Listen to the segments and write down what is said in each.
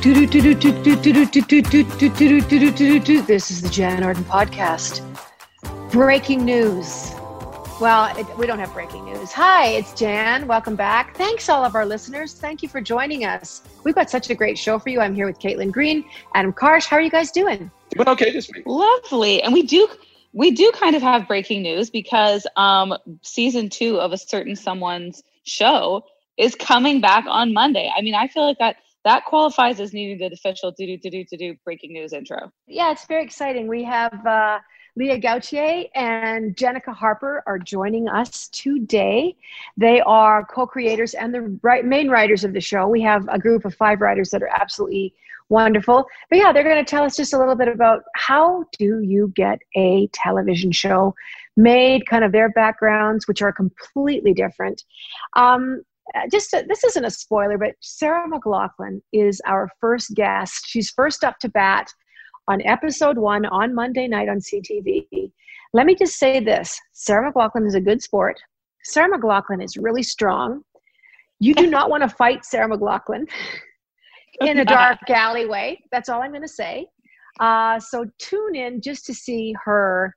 This is the Jann Arden podcast. Breaking news. Well, it, we don't have breaking news. Hi, it's Jann. Welcome back. Thanks, all of our listeners. Thank you for joining us. We've got such a great show for you. I'm here with Caitlin Green, Adam Karsh. How are you guys doing? Doing okay this week. Lovely. And we do we do kind of have breaking news because um, season two of a certain someone's show is coming back on Monday. I mean, I feel like that that qualifies as needing the official do do do do do breaking news intro. Yeah, it's very exciting. We have uh, Leah Gauthier and Jennica Harper are joining us today. They are co-creators and the main writers of the show. We have a group of five writers that are absolutely wonderful. But yeah, they're going to tell us just a little bit about how do you get a television show made, kind of their backgrounds, which are completely different. Um, just to, this isn't a spoiler, but Sarah McLachlan is our first guest. She's first up to bat on episode one on Monday night on CTV. Let me just say this Sarah McLachlan is a good sport. Sarah McLachlan is really strong. You do not want to fight Sarah McLachlan in a dark alleyway. That's all I'm going to say. Uh, so tune in just to see her.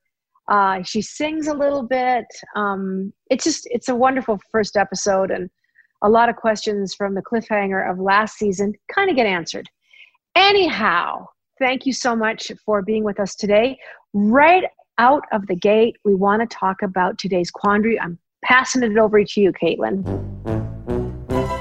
Uh, she sings a little bit. Um, it's just it's a wonderful first episode, and a lot of questions from the cliffhanger of last season kind of get answered. Anyhow, thank you so much for being with us today. Right out of the gate, we want to talk about today's quandary. I'm passing it over to you, Caitlin.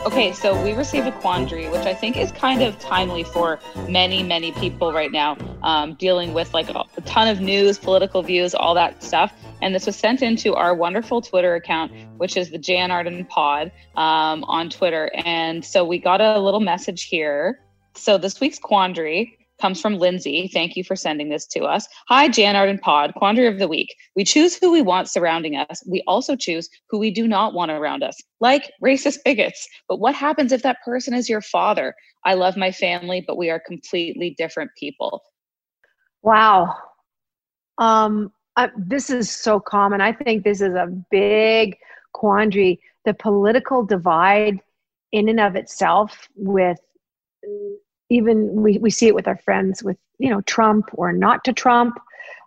Okay, so we received a quandary, which I think is kind of timely for many, many people right now, um, dealing with like a, a ton of news, political views, all that stuff. And this was sent into our wonderful Twitter account, which is the Jann Arden Pod um, on Twitter. And so we got a little message here. So this week's quandary comes from Lindsay. Thank you for sending this to us. Hi, Jann Arden Pod, quandary of the week. We choose who we want surrounding us. We also choose who we do not want around us, like racist bigots. But what happens if that person is your father? I love my family, but we are completely different people. Wow. Um, this is so common. I think this is a big quandary. The political divide, in and of itself, with even we, we see it with our friends with you know trump or not to trump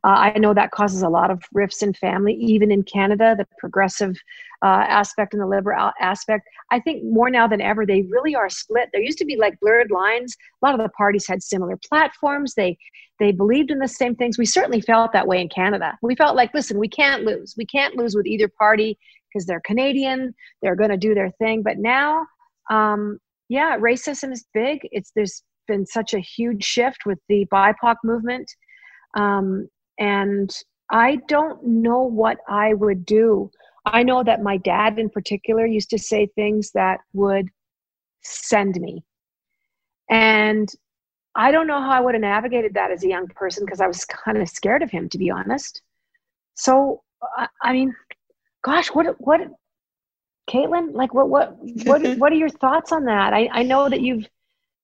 uh, i know that causes a lot of rifts in family even in canada the progressive uh, aspect and the liberal aspect. I think more now than ever they really are split. There used to be like blurred lines. A lot of the parties had similar platforms. They they believed in the same things. We certainly felt that way in canada. We felt like listen we can't lose. We can't lose with either party because they're canadian. They're going to do their thing. But now um, yeah racism is big. It's there's been such a huge shift with the BIPOC movement. Um, and I don't know what I would do. I know that my dad, in particular, used to say things that would send me. And I don't know how I would have navigated that as a young person because I was kind of scared of him, to be honest. So, I mean, gosh, what, what, Caitlin, like, what, what, what, what are your thoughts on that? I, I know that you've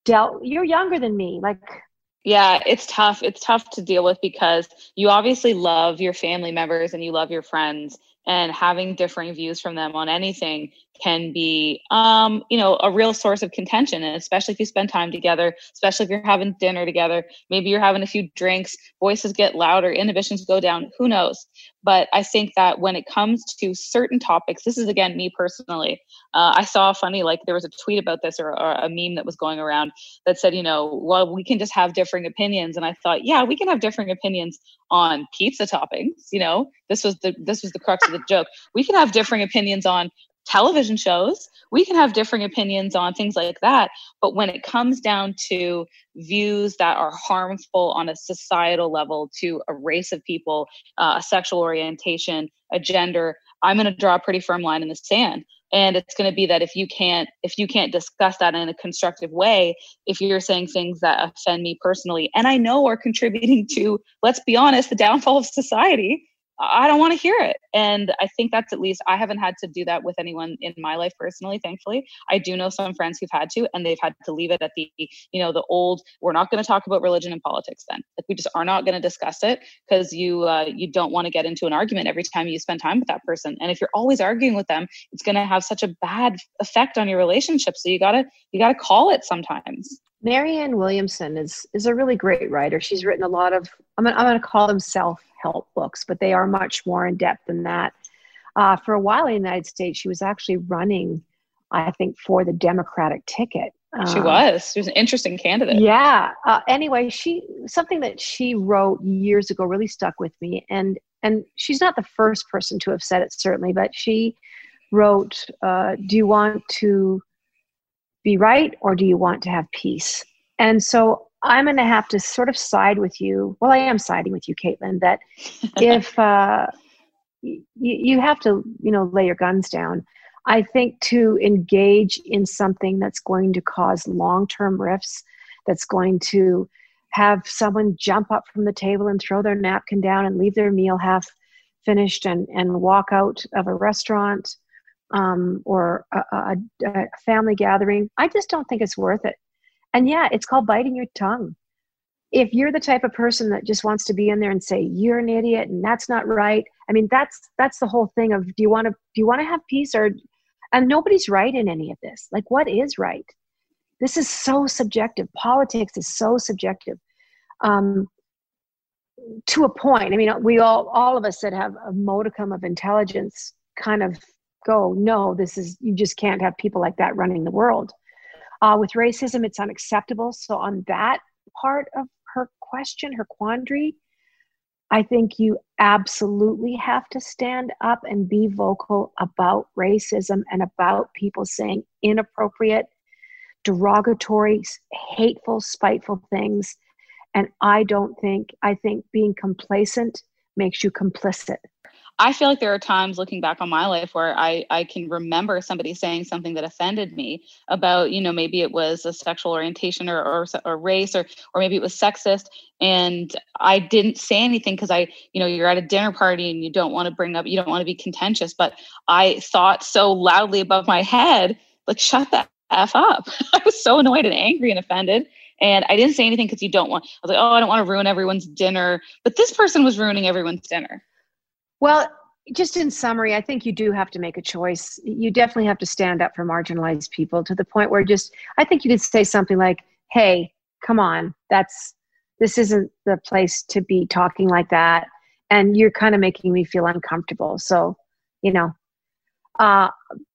dealt you're younger than me like yeah it's tough it's tough to deal with because you obviously love your family members and you love your friends and having differing views from them on anything can be um, you know a real source of contention and especially if you spend time together especially if you're having dinner together maybe you're having a few drinks voices get louder inhibitions go down who knows? But i think that when it comes to certain topics this is again me personally uh, i saw funny like there was a tweet about this or, or a meme that was going around that said you know well we can just have differing opinions and i thought yeah we can have differing opinions on pizza toppings you know? This was the this was the crux of the joke. We can have differing opinions on television shows. We can have differing opinions on things like that. But when it comes down to views that are harmful on a societal level to a race of people, uh, a sexual orientation, a gender, I'm going to draw a pretty firm line in the sand. And it's going to be that if you can't if you can't discuss that in a constructive way, if you're saying things that offend me personally, and I know are contributing to, let's be honest, the downfall of society, I don't want to hear it. And I think that's at least I haven't had to do that with anyone in my life personally, thankfully. I do know some friends who've had to, and they've had to leave it at the, you know, the old, we're not going to talk about religion and politics then. Like we just are not going to discuss it because you uh, you don't want to get into an argument every time you spend time with that person. And if you're always arguing with them, it's going to have such a bad effect on your relationship. So you gotta you gotta call it sometimes. Marianne Williamson is is a really great writer. She's written a lot of I'm gonna, I'm going to call them self help books, but they are much more in depth than that. Uh, for a while in the United States, she was actually running, I think, for the Democratic ticket. She uh, was. She was an interesting candidate. Yeah. Uh, anyway, she something that she wrote years ago really stuck with me, and and she's not the first person to have said it certainly, but she wrote, uh, "Do you want to be right or do you want to have peace?" And so I'm going to have to sort of side with you. Well, I am siding with you, Caitlin. That if uh, you, you have to, you know, lay your guns down. I think to engage in something that's going to cause long-term rifts, that's going to have someone jump up from the table and throw their napkin down and leave their meal half finished and, and walk out of a restaurant um, or a, a, a family gathering. I just don't think it's worth it. And yeah, it's called biting your tongue. If you're the type of person that just wants to be in there and say you're an idiot and that's not right, I mean that's that's the whole thing of do you want to do you want to have peace or and nobody's right in any of this. Like what is right? This is so subjective. Politics is so subjective. Um, to a point. I mean, we all all of us that have a modicum of intelligence kind of go, no, this is you just can't have people like that running the world. Uh, with racism, it's unacceptable. So, on that part of her question, her quandary, I think you absolutely have to stand up and be vocal about racism and about people saying inappropriate, derogatory, hateful, spiteful things. And I don't think, I think being complacent makes you complicit. I feel like there are times looking back on my life where I, I can remember somebody saying something that offended me about, you know, maybe it was a sexual orientation or, or, or race or, or maybe it was sexist. And I didn't say anything because I, you know, you're at a dinner party and you don't want to bring up, you don't want to be contentious. But I thought so loudly above my head, like, shut that F up. I was so annoyed and angry and offended. And I didn't say anything because you don't want, I was like, oh, I don't want to ruin everyone's dinner. But this person was ruining everyone's dinner. Well, just in summary, I think you do have to make a choice. You definitely have to stand up for marginalized people to the point where just, I think you could say something like, hey, come on, that's, this isn't the place to be talking like that. And you're kind of making me feel uncomfortable. So, you know, uh,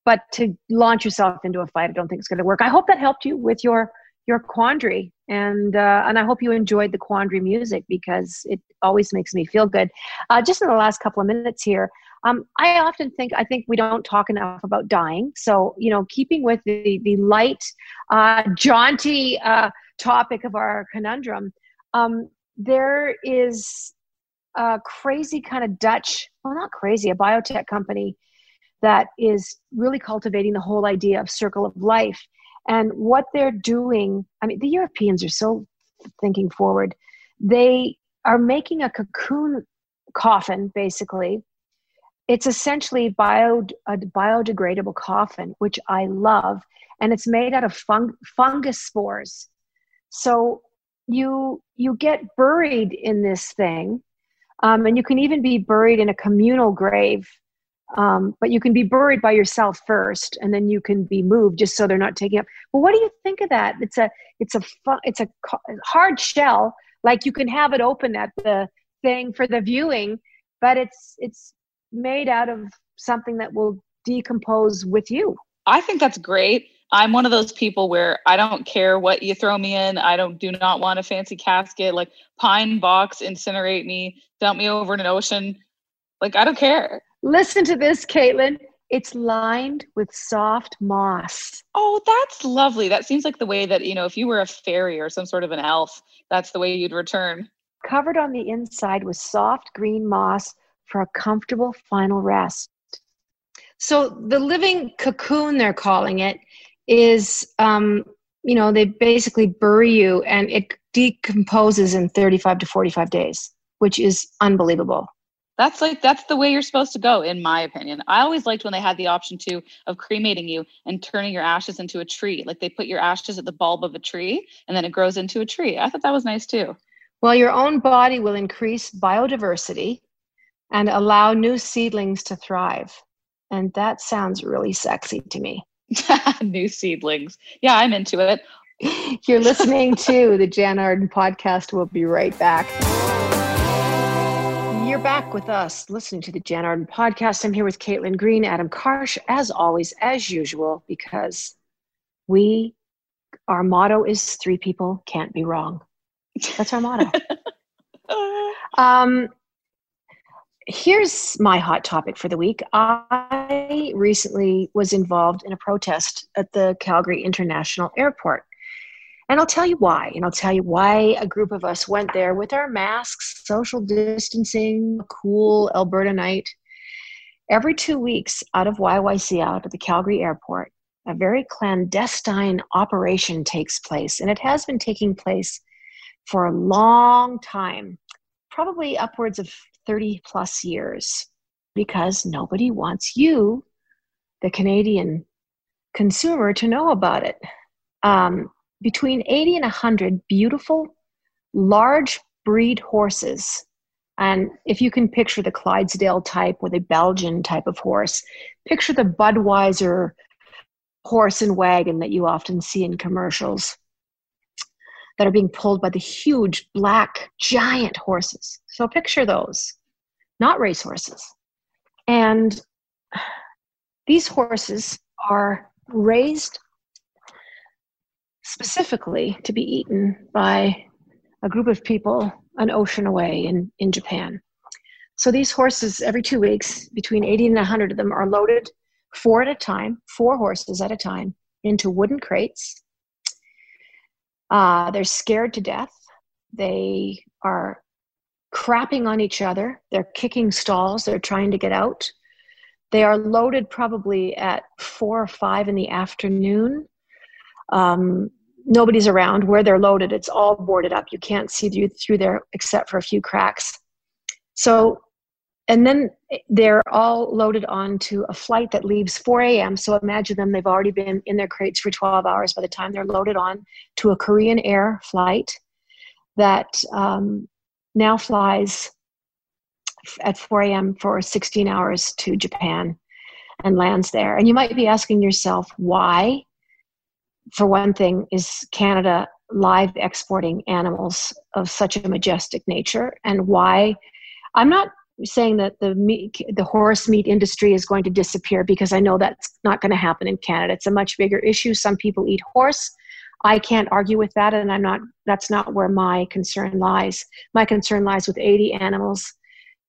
but to launch yourself into a fight, I don't think it's going to work. I hope that helped you with your your quandary and uh, and I hope you enjoyed the quandary music because it always makes me feel good. Uh, just in the last couple of minutes here, um, I often think I think we don't talk enough about dying. So you know, keeping with the the light, uh, jaunty uh, topic of our conundrum, um, there is a crazy kind of Dutch, well, not crazy, a biotech company that is really cultivating the whole idea of circle of life and what they're doing, I mean, the Europeans are so thinking forward. They are making a cocoon coffin, basically. It's essentially bio, a biodegradable coffin, which I love, and it's made out of fung, fungus spores. So you you get buried in this thing, um, and you can even be buried in a communal grave um, but you can be buried by yourself first and then you can be moved just so they're not taking up. Well what do you think of that? It's a it's a it's a hard shell. Like you can have it open at the thing for the viewing but it's it's made out of something that will decompose with you. I think that's great. I'm one of those people where i don't care what you throw me in. I don't do not want a fancy casket. Like pine box incinerate me dump me over in an ocean. Like i don't care Listen to this, Caitlin. It's lined with soft moss. Oh, that's lovely. That seems like the way that, you know, if you were a fairy or some sort of an elf, that's the way you'd return. Covered on the inside with soft green moss for a comfortable final rest. So the living cocoon, they're calling it, is, um, you know, they basically bury you and it decomposes in 35 to 45 days, which is unbelievable. That's like that's the way you're supposed to go, in my opinion. I always liked when they had the option to of cremating you and turning your ashes into a tree. Like they put your ashes at the bulb of a tree and then it grows into a tree. I thought that was nice too. Well, your own body will increase biodiversity and allow new seedlings to thrive. And that sounds really sexy to me. new seedlings. Yeah, I'm into it. You're listening to the Jann Arden podcast. We'll be right back. Back with us listening to the Jann Arden podcast. I'm here with Caitlin Green, Adam Karsh, as always, as usual, because we, our motto is three people can't be wrong. That's our motto. um, here's my hot topic for the week. I recently was involved in a protest at the Calgary International Airport. And I'll tell you why. And I'll tell you why a group of us went there with our masks, social distancing, cool Alberta night. Every two weeks out of YYC out at the Calgary airport, a very clandestine operation takes place. And it has been taking place for a long time, probably upwards of 30 plus years, because nobody wants you, the Canadian consumer, to know about it. Um, between 80 and 100 beautiful, large breed horses. And if you can picture the Clydesdale type or the Belgian type of horse, picture the Budweiser horse and wagon that you often see in commercials that are being pulled by the huge black giant horses. So picture those, not race horses. And these horses are raised specifically to be eaten by a group of people an ocean away in, in Japan. So these horses, every two weeks, between 80 and 100 of them are loaded four at a time, four horses at a time, into wooden crates. Uh, they're scared to death. They are crapping on each other. They're kicking stalls. They're trying to get out. They are loaded probably at four or five in the afternoon um, nobody's around. Where they're loaded it's all boarded up. You can't see through, through there except for a few cracks. So and then they're all loaded onto a flight that leaves 4 a.m so imagine them they've already been in their crates for 12 hours by the time they're loaded on to a korean air flight that um, now flies at 4 a.m for 16 hours to japan and lands there. And you might be asking yourself why for one thing, is Canada live exporting animals of such a majestic nature, and why? I'm not saying that the meat, the horse meat industry is going to disappear because I know that's not going to happen in Canada. It's a much bigger issue. Some people eat horse. I can't argue with that, and I'm not. That's not where my concern lies. My concern lies with 80 animals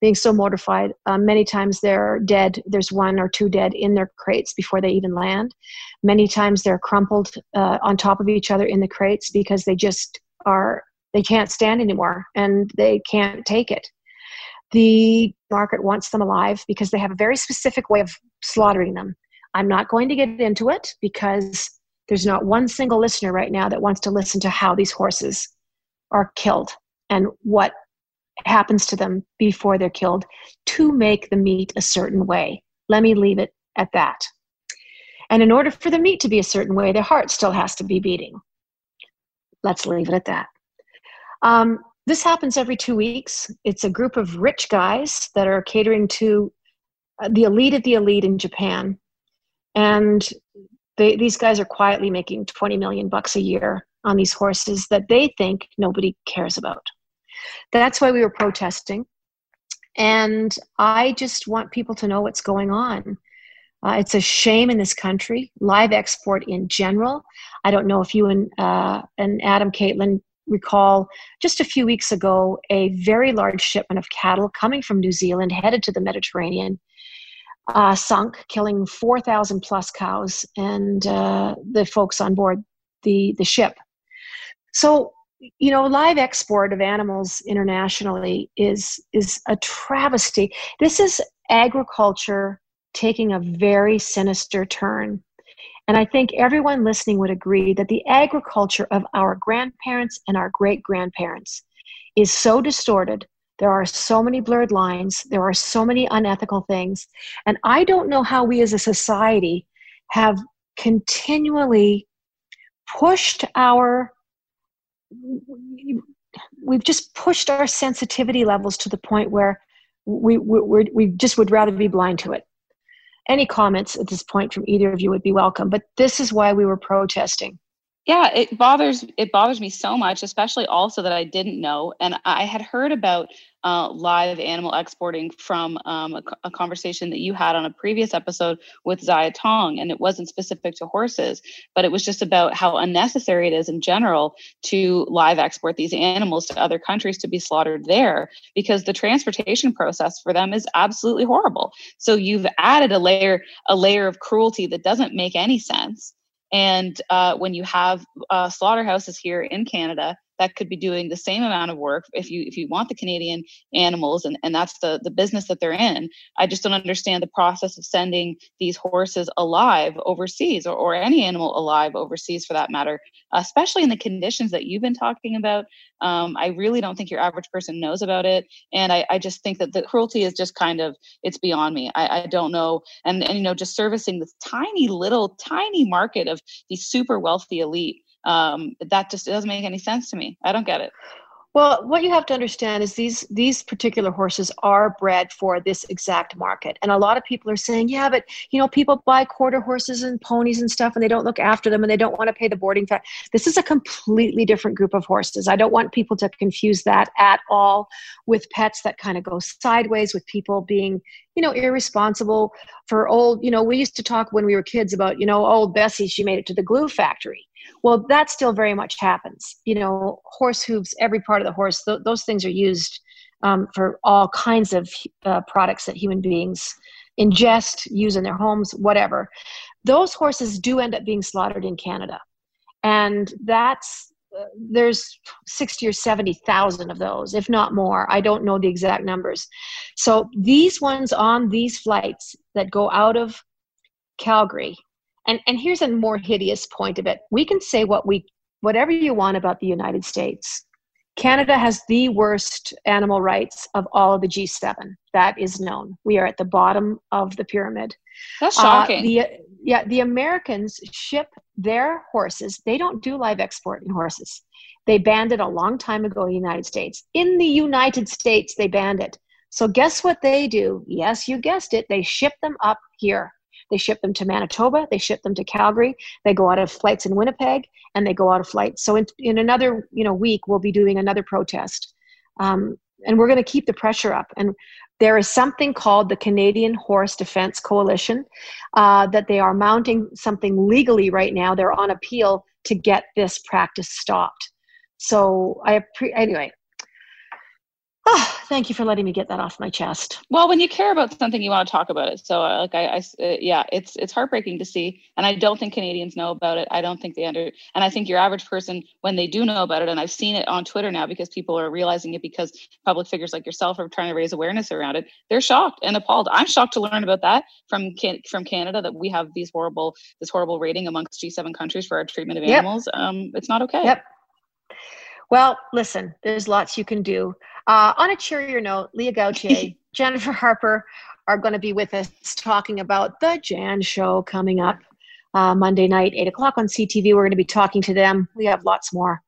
being so mortified. Um, many times they're dead. There's one or two dead in their crates before they even land. Many times they're crumpled uh, on top of each other in the crates because they just are, they can't stand anymore and they can't take it. The market wants them alive because they have a very specific way of slaughtering them. I'm not going to get into it because there's not one single listener right now that wants to listen to how these horses are killed and what happens to them before they're killed to make the meat a certain way. Let me leave it at that. And in order for the meat to be a certain way, their heart still has to be beating. Let's leave it at that. Um, this happens every two weeks. It's a group of rich guys that are catering to uh, the elite of the elite in Japan. And they, these guys are quietly making 20 million bucks a year on these horses that they think nobody cares about. That's why we were protesting. And I just want people to know what's going on. Uh, it's a shame in this country, live export in general. I don't know if you and, uh, and Adam Caitlin recall just a few weeks ago a very large shipment of cattle coming from New Zealand headed to the Mediterranean. Uh, sunk, killing 4,000 plus cows and uh, the folks on board the, the ship. So you know live export of animals internationally is is a travesty this is agriculture taking a very sinister turn and i think everyone listening would agree that the agriculture of our grandparents and our great grandparents is so distorted There are so many blurred lines. There are so many unethical things. And I don't know how we as a society have continually pushed our, we've just pushed our sensitivity levels to the point where we, we, we just would rather be blind to it. Any comments at this point from either of you would be welcome. But this is why we were protesting yeah it bothers it bothers me so much especially also that i didn't know and i had heard about uh, live animal exporting from um, a, a, conversation that you had on a previous episode with Zaya Tong, and it wasn't specific to horses, but it was just about how unnecessary it is in general to live export these animals to other countries to be slaughtered there because the transportation process for them is absolutely horrible. So you've added a layer a layer of cruelty that doesn't make any sense and uh, when you have uh, slaughterhouses here in Canada that could be doing the same amount of work if you if you want the Canadian animals and, and that's the the business that they're in. I just don't understand the process of sending these horses alive overseas or, or any animal alive overseas for that matter, especially in the conditions that you've been talking about. Um, I really don't think your average person knows about it. And I, I just think that the cruelty is just kind of it's beyond me. I, I don't know. And and you know, just servicing this tiny little tiny market of these super wealthy elite um, that just doesn't make any sense to me. I don't get it. Well, what you have to understand is these these particular horses are bred for this exact market, and a lot of people are saying, "Yeah, but you know, people buy quarter horses and ponies and stuff, and they don't look after them, and they don't want to pay the boarding fee." This is a completely different group of horses. I don't want people to confuse that at all with pets that kind of go sideways with people being, you know, irresponsible for old. You know, we used to talk when we were kids about, you know, old Bessie, she made it to the glue factory well, that still very much happens. You know, horse hooves, every part of the horse, th- those things are used um, for all kinds of uh, products that human beings ingest, use in their homes, whatever. Those horses do end up being slaughtered in Canada. And that's uh, there's 60 or 70,000 of those, if not more. I don't know the exact numbers. So these ones on these flights that go out of Calgary and and here's a more hideous point of it. We can say what we whatever you want about the united states. Canada has the worst animal rights of all of the g7 that is known. We are at the bottom of the pyramid. That's shocking. uh, the, yeah the americans ship their horses. They don't do live export in horses. They banned it a long time ago in the united states. In the united states they banned it. So guess what they do? Yes you guessed it. They ship them up here they ship them to Manitoba, they ship them to Calgary, they go out of flights in Winnipeg, and they go out of flights. So in, in another you know week, we'll be doing another protest. Um, and we're going to keep the pressure up. And there is something called the Canadian Horse Defense Coalition uh, that they are mounting something legally right now. They're on appeal to get this practice stopped. So I pre- anyway, Oh, thank you for letting me get that off my chest. Well, when you care about something, you want to talk about it. So, uh, like, I, I uh, yeah, it's it's heartbreaking to see, and I don't think Canadians know about it. I don't think they under, and I think your average person, when they do know about it, and I've seen it on Twitter now because people are realizing it because public figures like yourself are trying to raise awareness around it. They're shocked and appalled. I'm shocked to learn about that from can, from Canada that we have these horrible this horrible rating amongst G7 countries for our treatment of yep. animals. Um, it's not okay. Yep. Well, listen, there's lots you can do. Uh, on a cheerier note, Leah Gauthier, Jennifer Harper are going to be with us talking about the Jann show coming up uh, Monday night, 8 o'clock on CTV. We're going to be talking to them. We have lots more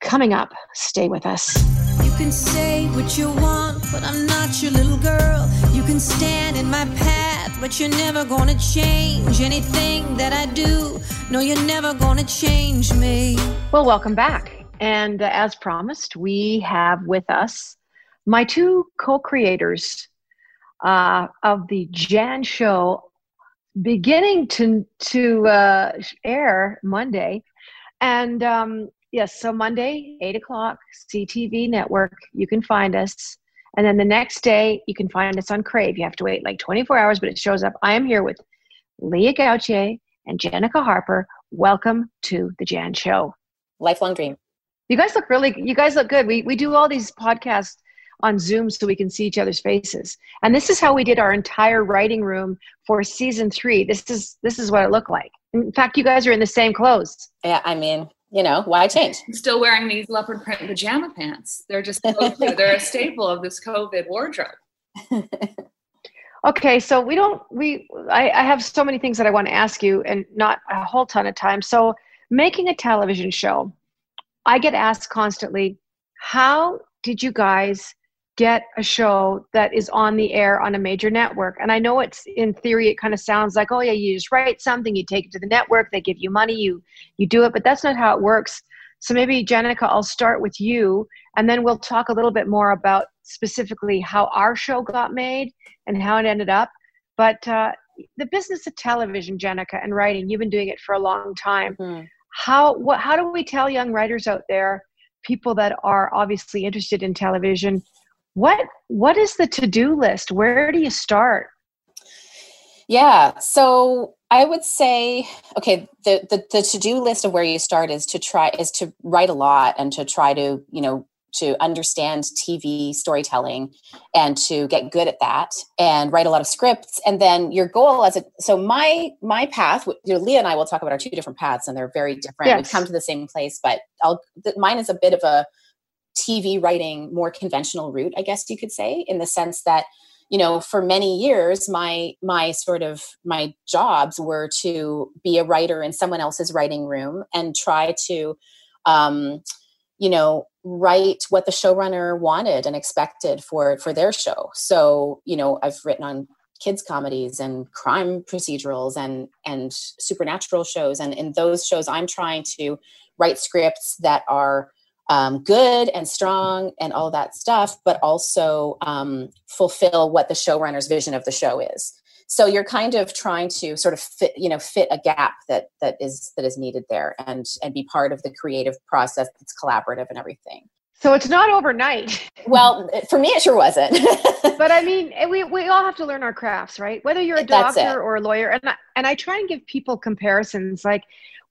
coming up. Stay with us. You can say what you want, but I'm not your little girl. You can stand in my path, but you're never going to change anything that I do. No, you're never going to change me. Well, welcome back. And uh, as promised, we have with us my two co creators uh, of the Jann show beginning to, to uh, air Monday. And um, yes, so Monday, 8 o'clock, CTV network, you can find us. And then the next day, you can find us on Crave. You have to wait like 24 hours, but it shows up. I am here with Leah Gauthier and Jennica Harper. Welcome to the Jann Show. Lifelong dream. You guys look really. You guys look good. We we do all these podcasts on Zoom so we can see each other's faces. And this is how we did our entire writing room for season three. This is this is what it looked like. In fact, you guys are in the same clothes. Yeah, I mean, you know, why change? I'm still wearing these leopard print pajama pants. They're just they're a staple of this COVID wardrobe. okay, so we don't we I, I have so many things that I want to ask you and not a whole ton of time. So making a television show, I get asked constantly, how did you guys get a show that is on the air on a major network. And I know it's in theory it kind of sounds like, oh yeah, you just write something, you take it to the network, they give you money, you you do it, but that's not how it works. So maybe Jennica, I'll start with you and then we'll talk a little bit more about specifically how our show got made and how it ended up. But uh, the business of television, Jennica, and writing, you've been doing it for a long time. Mm-hmm. How what how do we tell young writers out there, people that are obviously interested in television, what what is the to-do list? Where do you start? Yeah so i would say okay the, the the to-do list of where you start is to try is to write a lot and to try to you know to understand tv storytelling and to get good at that and write a lot of scripts and then your goal as a so my my path you know leah and i will talk about our two different paths and they're very different yes. we come to the same place but i'll mine is a bit of a TV writing more conventional route, I guess you could say, in the sense that you know for many years my my sort of my jobs were to be a writer in someone else's writing room and try to um, you know write what the showrunner wanted and expected for for their show so you know i've written on kids comedies and crime procedurals and and supernatural shows and in those shows i'm trying to write scripts that are um, good and strong and all that stuff, but also um, fulfill what the showrunner's vision of the show is. So you're kind of trying to sort of fit, you know, fit a gap that that is that is needed there, and and be part of the creative process that's collaborative and everything. So it's not overnight. well, for me, it sure wasn't. but I mean, eh, we, we all have to learn our crafts, right? Whether you're a doctor or a lawyer. And I, and I try and give people comparisons. Like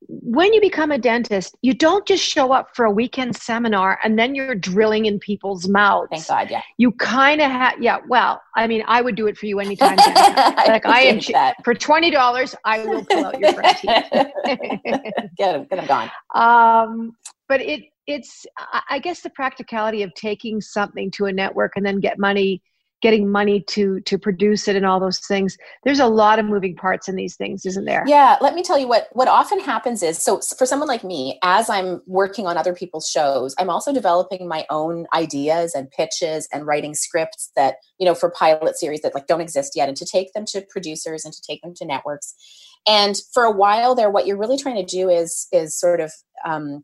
when you become a dentist, you don't just show up for a weekend seminar and then you're drilling in people's mouths. Thank God, yeah. You kind of have, yeah. Well, I mean, I would do it for you anytime. like I, I am that. for twenty dollars, I will pull out your front teeth. get them, get them gone. Um, but it it's I guess the practicality of taking something to a network and then get money getting money to to produce it and all those things. There's a lot of moving parts in these things isn't there? Yeah let me tell you what what often happens is so for someone like me as i'm working on other people's shows i'm also developing my own ideas and pitches and writing scripts that you know for pilot series that like don't exist yet and to take them to producers and to take them to networks. And for a while there what you're really trying to do is is sort of um,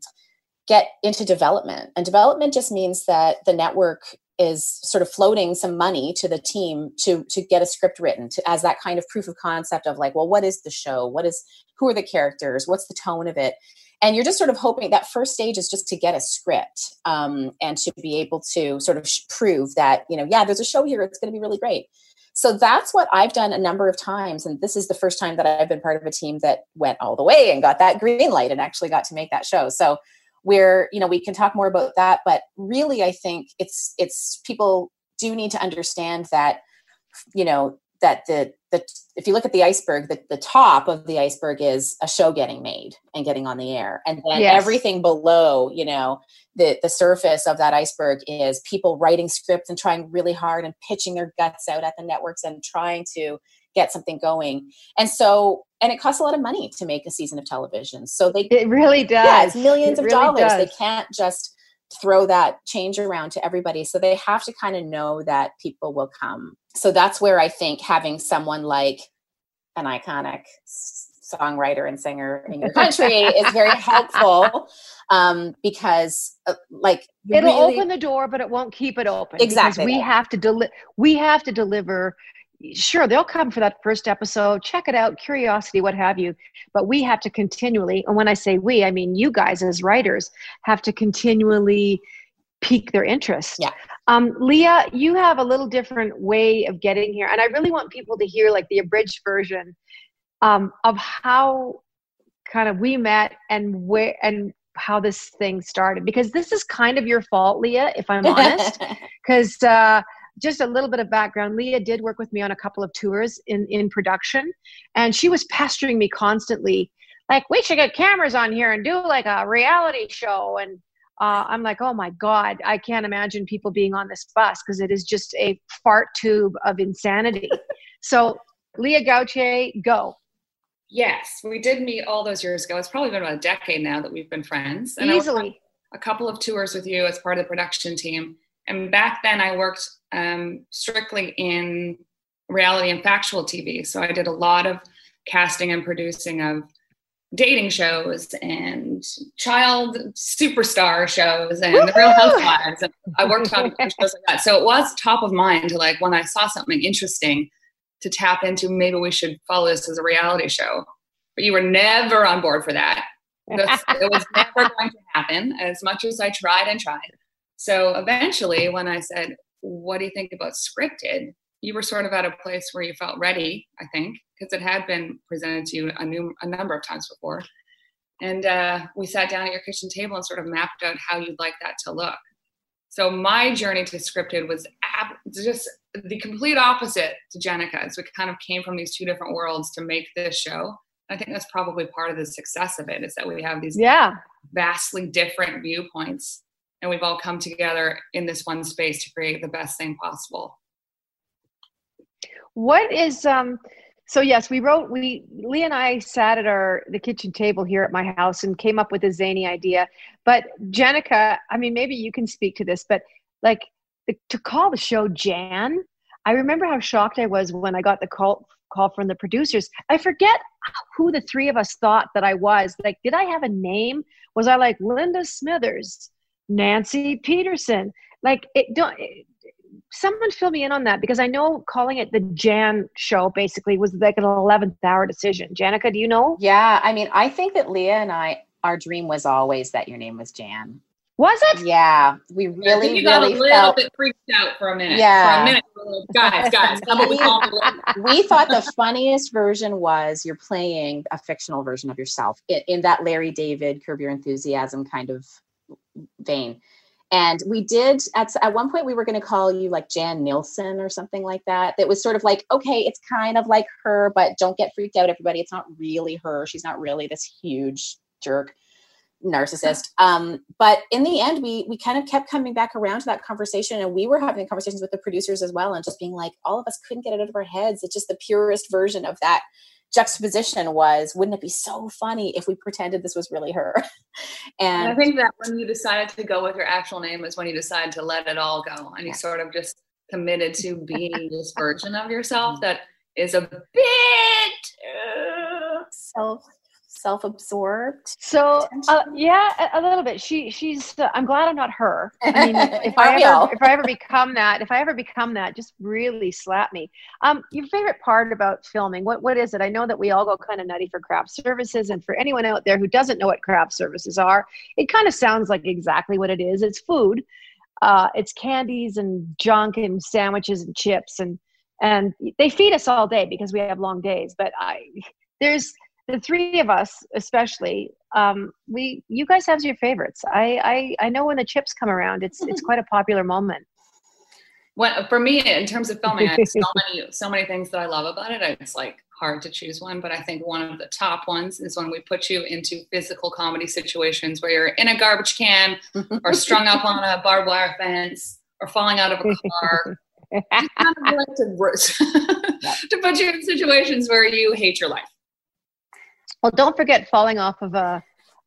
get into development. And development just means that the network is sort of floating some money to the team to to get a script written to, as that kind of proof of concept of like well what is the show? What is who are the characters? What's the tone of it? And you're just sort of hoping that first stage is just to get a script um, and to be able to sort of prove that you know yeah there's a show here it's going to be really great. So that's what i've done a number of times and this is the first time that i've been part of a team that went all the way and got that green light and actually got to make that show. So where you know we can talk more about that but really i think it's it's people do need to understand that you know that the the if you look at the iceberg the, the top of the iceberg is a show getting made and getting on the air and then yes. everything below you know the the surface of that iceberg is people writing scripts and trying really hard and pitching their guts out at the networks and trying to get something going. And so, and it costs a lot of money to make a season of television. So they it really does. Yeah, it's millions it of really dollars. Does. They can't just throw that change around to everybody. So they have to kind of know that people will come. So that's where I think having someone like an iconic songwriter and singer in your country is very helpful um, because uh, like it'll really, open the door but it won't keep it open exactly we have to deliver we have to deliver sure they'll come for that first episode. Check it out curiosity what have you. But we have to continually and when i say we i mean you guys as writers have to continually pique their interest. Yeah. Um, leah you have a little different way of getting here and i really want people to hear like the abridged version um, of how kind of we met and where and how this thing started. Because this is kind of your fault leah if i'm honest. Because uh, just a little bit of background leah did work with me on a couple of tours in in production and she was pestering me constantly like we should get cameras on here and do like a reality show and uh, i'm like oh my god i can't imagine people being on this bus because it is just a fart tube of insanity so leah gauthier go Yes, we did meet all those years ago. It's probably been about a decade now that we've been friends. And Easily. a couple of tours with you as part of the production team. And back then I worked um, strictly in reality and factual TV. So I did a lot of casting and producing of dating shows and child superstar shows and Woo-hoo! the Real Housewives. And I worked on shows like that. So it was top of mind to like when I saw something interesting to tap into maybe we should follow this as a reality show. But you were never on board for that. it was never going to happen as much as I tried and tried. So eventually, when I said, What do you think about scripted? You were sort of at a place where you felt ready, I think, because it had been presented to you a, new, a number of times before. And uh, we sat down at your kitchen table and sort of mapped out how you'd like that to look. So my journey to scripted was ab- just the complete opposite to Jennica's. We kind of came from these two different worlds to make this show. I think that's probably part of the success of it is that we have these yeah vastly different viewpoints and we've all come together in this one space to create the best thing possible. What is um so yes, we wrote we Lee and I sat at our the kitchen table here at my house and came up with a zany idea. But Jennica, I mean maybe you can speak to this, but like to call the show Jann, I remember how shocked I was when I got the call call from the producers. I forget who the three of us thought that I was. Like, did I have a name? Was I like Linda Smithers, Nancy Peterson? Like, it don't. It, someone fill me in on that because I know calling it the Jann show basically was like an 11th hour decision. Jennica, do you know? Yeah, I mean, I think that Leah and I, our dream was always that your name was Jann. Was it? Yeah, we really, you got really a little felt, bit freaked out for a minute. Yeah, for a minute, guys, guys, we, we thought the funniest version was you're playing a fictional version of yourself in, in that Larry David, Curb Your Enthusiasm kind of vein. And we did at at one point we were going to call you like Jan Nielsen or something like that. That was sort of like okay, it's kind of like her, but don't get freaked out, everybody. It's not really her. She's not really this huge jerk narcissist um, but in the end we we kind of kept coming back around to that conversation and we were having conversations with the producers as well and just being like all of us couldn't get it out of our heads it's just the purest version of that juxtaposition was wouldn't it be so funny if we pretended this was really her? And, and i think that when you decided to go with your actual name is when you decided to let it all go and you sort of just committed to being this version of yourself that is a bit uh, self self-absorbed so uh, yeah a, a, little bit. She she's uh, i'm glad i'm not her. I mean if i ever if i ever become that if i ever become that just really slap me. Um your favorite part about filming what what is it? I know that we all go kind of nutty for craft services and for anyone out there who doesn't know what craft services are it kind of sounds like exactly what it is. It's food. Uh it's candies and junk and sandwiches and chips and and they feed us all day because we have long days but i there's the three of us especially um, we you guys have your favorites. I, I i know when the chips come around it's it's quite a popular moment. What for me in terms of filming i have so many so many things that i love about it. It's like hard to choose one but i think one of the top ones is when we put you into physical comedy situations where you're in a garbage can or strung up on a barbed wire fence or falling out of a car. Kind of like to, to put you in situations where you hate your life well, don't forget falling off of a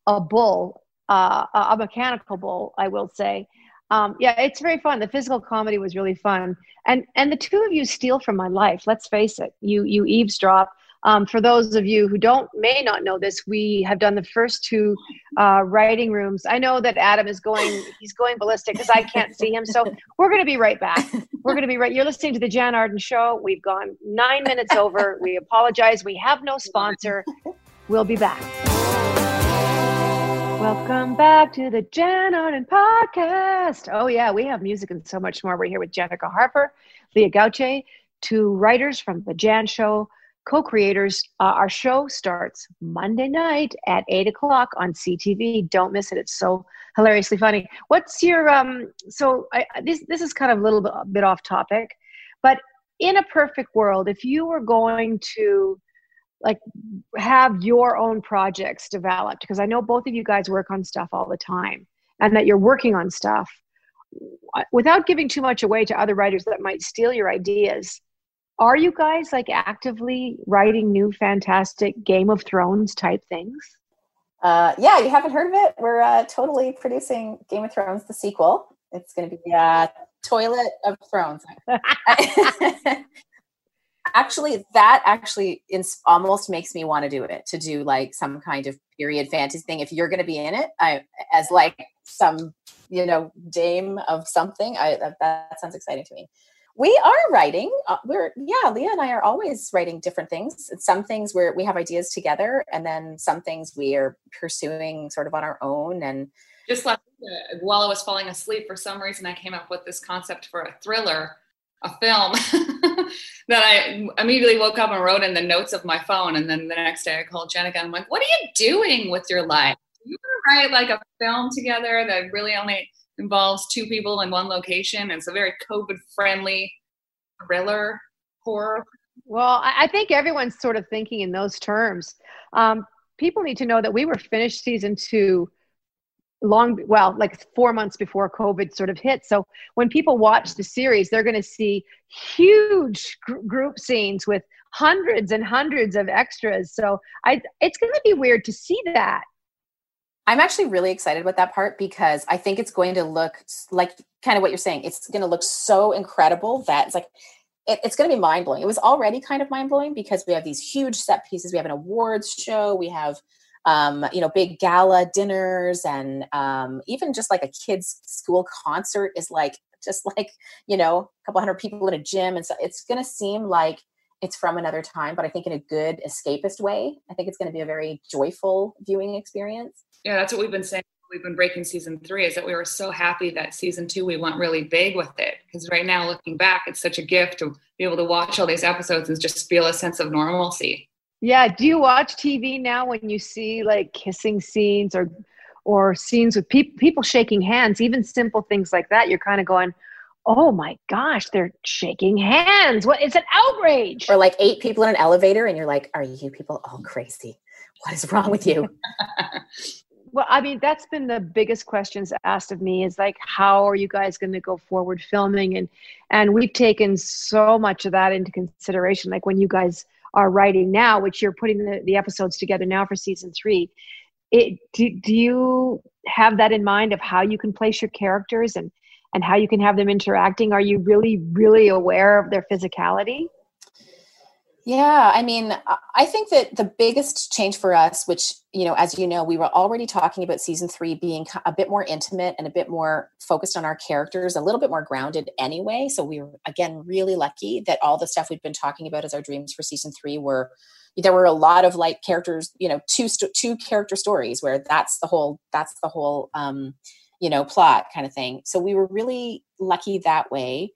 a bull, uh, a mechanical bull, I will say. Um, yeah, it's very fun. The physical comedy was really fun, and and the two of you steal from my life. Let's face it. You you eavesdrop. Um, for those of you who don't may not know this, we have done the first two uh, writing rooms. I know that Adam is going; he's going ballistic because I can't see him. So we're going to be right back. We're going to be right. You're listening to the Jann Arden Show. We've gone nine minutes over. We apologize. We have no sponsor. We'll be back. Welcome back to the Jann Arden podcast. Oh, yeah, we have music and so much more. We're here with Jennica Harper, Leah Gauthier, two writers from The Jann Show, co creators. Uh, our show starts Monday night at 8 o'clock on CTV. Don't miss it. It's so hilariously funny. What's your, um, so I, this, this is kind of a little bit off topic, but in a perfect world, if you were going to like have your own projects developed because i know both of you guys work on stuff all the time and that you're working on stuff. Without giving too much away to other writers that might steal your ideas are you guys like actively writing new fantastic game of thrones type things? Uh, yeah you haven't heard of it? We're uh, totally producing game of thrones the sequel. It's going to be uh, toilet of thrones actually that actually ins- almost makes me want to do it to do like some kind of period fantasy thing. If you're going to be in it i as like some you know dame of something i that, that sounds exciting to me. We are writing uh, we're yeah leah and i are always writing different things. Some things where we have ideas together and then some things we are pursuing sort of on our own and just like while i was falling asleep for some reason i came up with this concept for a thriller a film that I immediately woke up and wrote in the notes of my phone. And then the next day I called Jennica and I'm like, what are you doing with your life? You want to write like a film together that really only involves two people in one location. It's a very COVID friendly thriller horror. Well, I think everyone's sort of thinking in those terms. Um, people need to know that we were finished season two long well like four months before covid sort of hit so when people watch the series they're going to see huge gr- group scenes with hundreds and hundreds of extras so i it's going to be weird to see that i'm actually really excited with that part because i think it's going to look like kind of what you're saying it's going to look so incredible that it's like it, it's going to be mind blowing. It was already kind of mind blowing because we have these huge set pieces. We have an awards show. We have um, you know, big gala dinners and um, even just like a kids' school concert is like just like you know a couple hundred people in a gym, and so it's going to seem like it's from another time, but I think in a good escapist way. I think it's going to be a very joyful viewing experience. Yeah, that's what we've been saying. We've been breaking season three is that we were so happy that season two we went really big with it because right now looking back, it's such a gift to be able to watch all these episodes and just feel a sense of normalcy. Yeah. Do you watch TV now when you see like kissing scenes or or scenes with pe- people shaking hands, even simple things like that? You're kind of going, "Oh my gosh, they're shaking hands! What? It's an outrage!" Or like eight people in an elevator, and you're like, "Are you people all crazy? What is wrong with you?" well i mean that's been the biggest questions asked of me is like how are you guys going to go forward filming and and we've taken so much of that into consideration like when you guys are writing now, which you're putting the, the episodes together now for season three. It, do, do you have that in mind of how you can place your characters and, and how you can have them interacting? Are you really, really aware of their physicality? Yeah, I mean, I think that the biggest change for us, which, you know, as you know, we were already talking about season three being a bit more intimate and a bit more focused on our characters, a little bit more grounded anyway. So we were, again, really lucky that all the stuff we've been talking about as our dreams for season three were, there were a lot of like characters, you know, two, two character stories where that's the whole, that's the whole, um, you know, plot kind of thing. So we were really lucky that way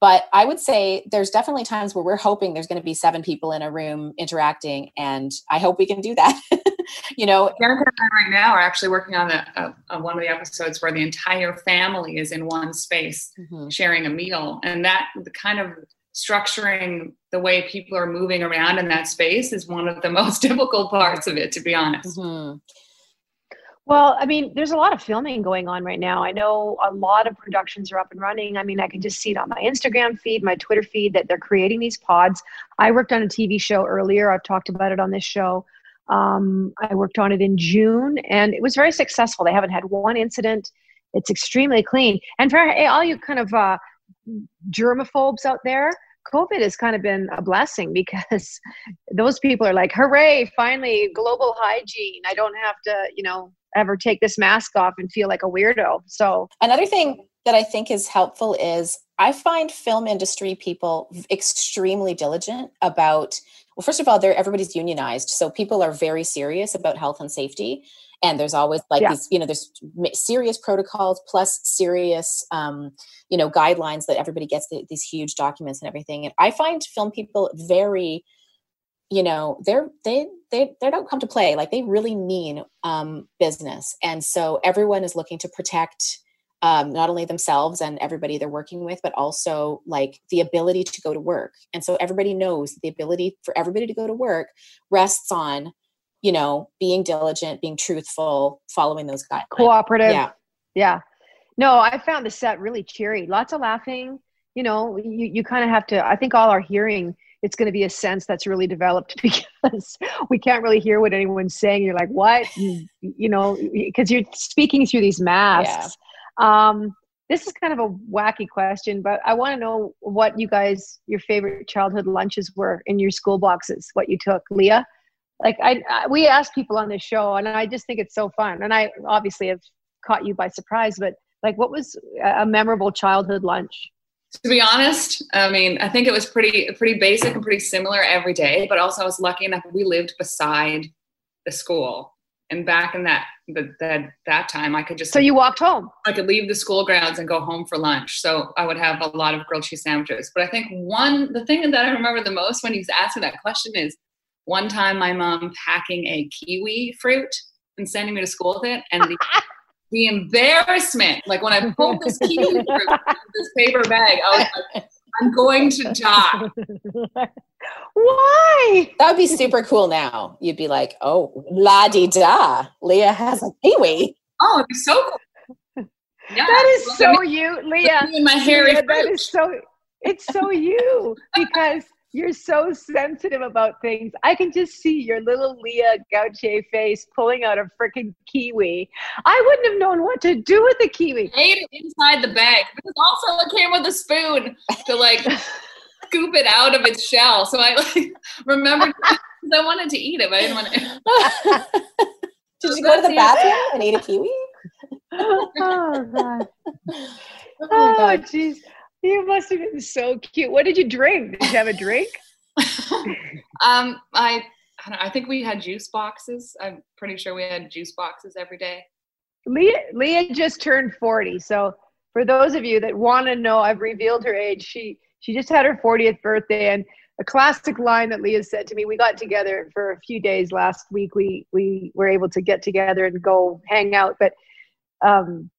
but i would say there's definitely times where we're hoping there's going to be seven people in a room interacting and i hope we can do that you know Jennica and I right now are actually working on a, a, a, one of the episodes where the entire family is in one space mm-hmm. sharing a meal and that the kind of structuring the way people are moving around in that space is one of the most difficult parts of it to be honest mm-hmm. Well, I mean, there's a lot of filming going on right now. I know a lot of productions are up and running. I mean, I can just see it on my Instagram feed, my Twitter feed, that they're creating these pods. I worked on a TV show earlier. I've talked about it on this show. Um, I worked on it in June, and it was very successful. They haven't had one incident. It's extremely clean. And for all you kind of uh, germaphobes out there, COVID has kind of been a blessing because those people are like, hooray, finally, global hygiene. I don't have to, you know, ever take this mask off and feel like a weirdo. So, another thing that I think is helpful is I find film industry people extremely diligent about well first of all they're everybody's unionized so people are very serious about health and safety and there's always like yeah. these you know there's serious protocols plus serious um, you know guidelines that everybody gets the, these huge documents and everything and i find film people very you know they're they they they don't come to play like they really mean um, business and so everyone is looking to protect um, not only themselves and everybody they're working with, but also like the ability to go to work. And so everybody knows the ability for everybody to go to work rests on, you know, being diligent, being truthful, following those guidelines. Cooperative. Yeah. Yeah. No, I found the set really cheery. Lots of laughing. You know, you, you kind of have to, I think all our hearing, it's going to be a sense that's really developed because we can't really hear what anyone's saying. You're like, what? You, you know, because you're speaking through these masks. Yeah. Um, this is kind of a wacky question, but I want to know what you guys, your favorite childhood lunches were in your school boxes, what you took. Leah? Like, I, I we ask people on this show, and I just think it's so fun. And I obviously have caught you by surprise, but like, what was a memorable childhood lunch? To be honest, I mean, I think it was pretty pretty basic and pretty similar every day. But also, I was lucky enough we lived beside the school, and back in that that that time, I could just so you walked home. I could leave the school grounds and go home for lunch. So I would have a lot of grilled cheese sandwiches. But I think one the thing that I remember the most when he's asking that question is one time my mom packing a kiwi fruit and sending me to school with it, and the the embarrassment, like when I pulled this key this paper bag, I was like, I'm going to die. Why? That would be super cool now. You'd be like, oh, la di da. Leah has a kiwi. Oh, it'd be so cool. Yeah, that is so you, Leah. My hair Leah, that is so it's so you because you're so sensitive about things. I can just see your little Leah Gauthier face pulling out a freaking kiwi. I wouldn't have known what to do with the kiwi. I ate it inside the bag because also it came with a spoon to like scoop it out of its shell. So I like remember because I wanted to eat it, but I didn't want to. Did you go to the bathroom and eat a kiwi? oh god. Oh, oh jeez. You must have been so cute. What did you drink? Did you have a drink? um, I I, know, I think we had juice boxes. I'm pretty sure we had juice boxes every day. Leah Leah just turned 40. So for those of you that want to know, I've revealed her age. She she just had her 40th birthday and a classic line that Leah said to me. We got together for a few days last week. We we were able to get together and go hang out, but um,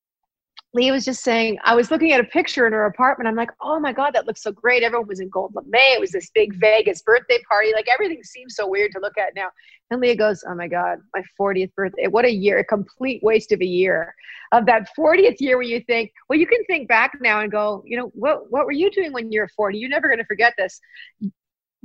Leah was just saying, I was looking at a picture in her apartment. I'm like, oh my God, that looks so great. Everyone was in gold lame. It was this big Vegas birthday party. Like everything seems so weird to look at now. And Leah goes, oh my God, my 40th birthday. What a year, a complete waste of a year. Of that 40th year where you think, well, you can think back now and go, you know, what, what were you doing when you were 40? You're never going to forget this.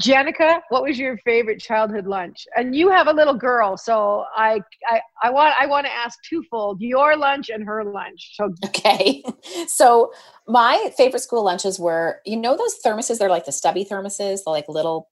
Jennica, what was your favorite childhood lunch? And you have a little girl, so I I, I want I want to ask twofold: your lunch and her lunch. So okay, so my favorite school lunches were you know those thermoses. They're like the stubby thermoses, the like little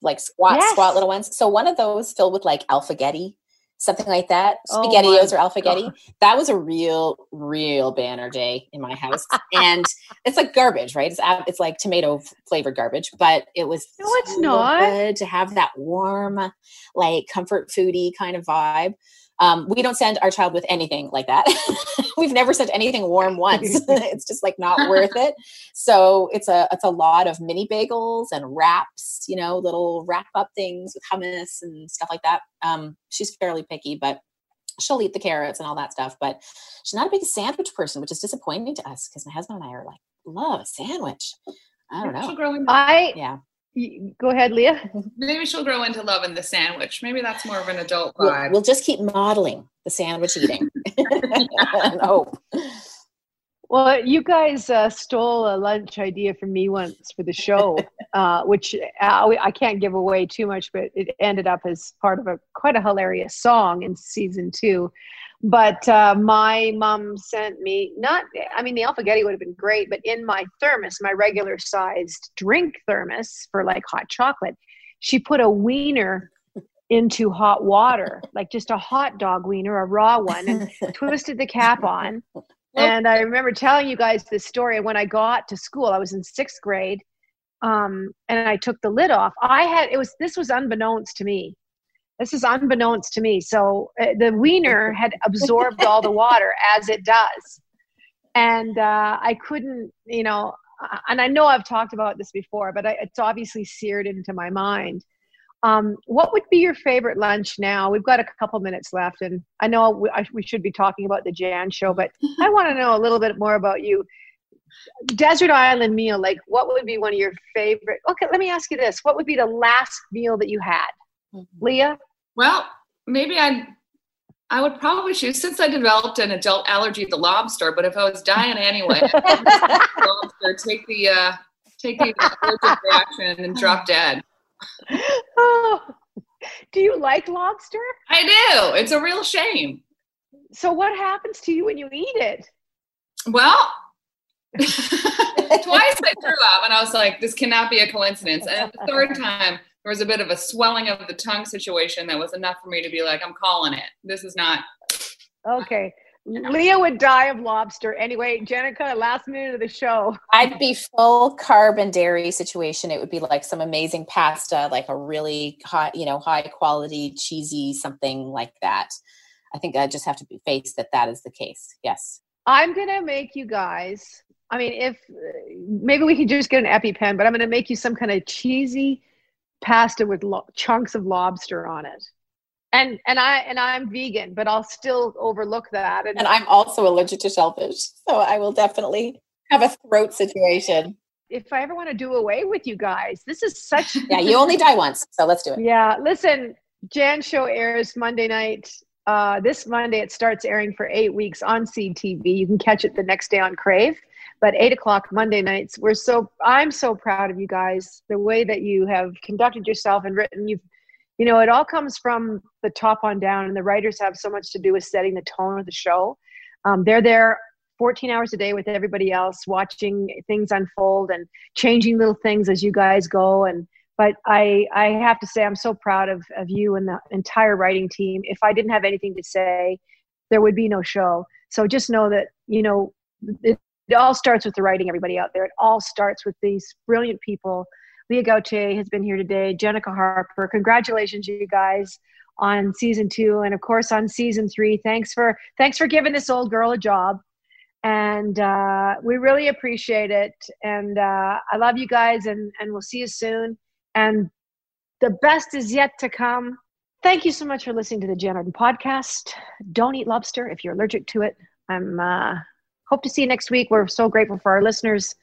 like squat yes. squat little ones. So one of those filled with like alphagetti something like that. Oh Spaghettios oh or Alphagetti. That was a real, real banner day in my house. and it's like garbage, right? It's it's like tomato flavored garbage, but it was no, it's so not good to have that warm, like comfort foodie kind of vibe. Um, we don't send our child with anything like that. We've never sent anything warm once. it's just like not worth it. So it's a it's a lot of mini bagels and wraps, you know, little wrap up things with hummus and stuff like that. Um, she's fairly picky, but she'll eat the carrots and all that stuff. But she's not a big sandwich person, which is disappointing to us because my husband and I are like, love a sandwich. I don't know. I yeah go ahead, Leah. Maybe she'll grow into loving the sandwich. Maybe that's more of an adult vibe. We'll, we'll just keep modeling the sandwich eating and hope. Well, you guys uh, stole a lunch idea from me once for the show, uh, which uh, I can't give away too much, but it ended up as part of a quite a hilarious song in season two. But uh, my mom sent me not, I mean, the Alphagetti would have been great, but in my thermos, my regular sized drink thermos for like hot chocolate, she put a wiener into hot water, like just a hot dog wiener, a raw one, and twisted the cap on. And I remember telling you guys this story. When I got to school, I was in sixth grade, um, and I took the lid off. I had it was this was unbeknownst to me this is unbeknownst to me. So uh, the wiener had absorbed all the water as it does. And uh, I couldn't, you know, and I know I've talked about this before, but I, it's obviously seared into my mind. Um, what would be your favorite lunch now? We've got a couple minutes left, and I know we, I, we should be talking about the Jann show, but I want to know a little bit more about you. Desert Island meal, like what would be one of your favorite? Okay, let me ask you this: What would be the last meal that you had. Leah? Well, maybe I I would probably choose since I developed an adult allergy to lobster, but if I was dying anyway, lobster, take the uh take the allergic reaction and drop dead. Oh, do you like lobster? I do. It's a real shame. So what happens to you when you eat it? Well, twice I threw up and I was like, this cannot be a coincidence. And the third time, there was a bit of a swelling of the tongue situation that was enough for me to be like, I'm calling it. This is not. Okay. Leah would die of lobster. Anyway, Jennica, last minute of the show. I'd be full carb and dairy situation. It would be like some amazing pasta, like a really hot, you know, high quality, cheesy something like that. I think I just have to be face that that is the case. Yes. I'm gonna make you guys. I mean, if maybe we can just get an EpiPen, but I'm gonna make you some kind of cheesy pasta with lo- chunks of lobster on it. And and I and I'm vegan, but I'll still overlook that. And, And I'm also allergic to shellfish. So I will definitely have a throat situation. if I ever want to do away with you guys, this is such Yeah, you only die once. So let's do it. Yeah, listen, Jann show airs Monday night. Uh, this Monday it starts airing for eight weeks on CTV. You can catch it the next day on Crave, but eight o'clock Monday nights. We're so I'm so proud of you guys. The way that you have conducted yourself and written, you've you know, it all comes from the top on down, and the writers have so much to do with setting the tone of the show. Um, they're there 14 hours a day with everybody else, watching things unfold and changing little things as you guys go. And but I I have to say I'm so proud of of you and the entire writing team. If I didn't have anything to say, there would be no show. So just know that you know it, it all starts with the writing. Everybody out there, it all starts with these brilliant people. Leah Gauthier has been here today. Jennica Harper, congratulations, you guys, on season two, and of course on season three. Thanks for thanks for giving this old girl a job, and uh, we really appreciate it. And uh, I love you guys, and and we'll see you soon. And the best is yet to come. Thank you so much for listening to the Jann Arden podcast. Don't eat lobster if you're allergic to it. I'm uh, hope to see you next week. We're so grateful for our listeners,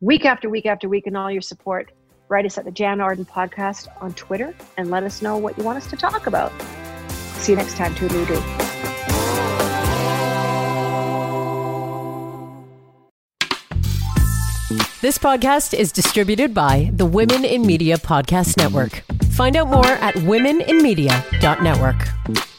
week after week after week, and all your support. Write us at the Jann Arden podcast on Twitter and let us know what you want us to talk about. See you next time. Toodaloo. This podcast is distributed by the Women in Media Podcast Network. Find out more at womeninmedia.network.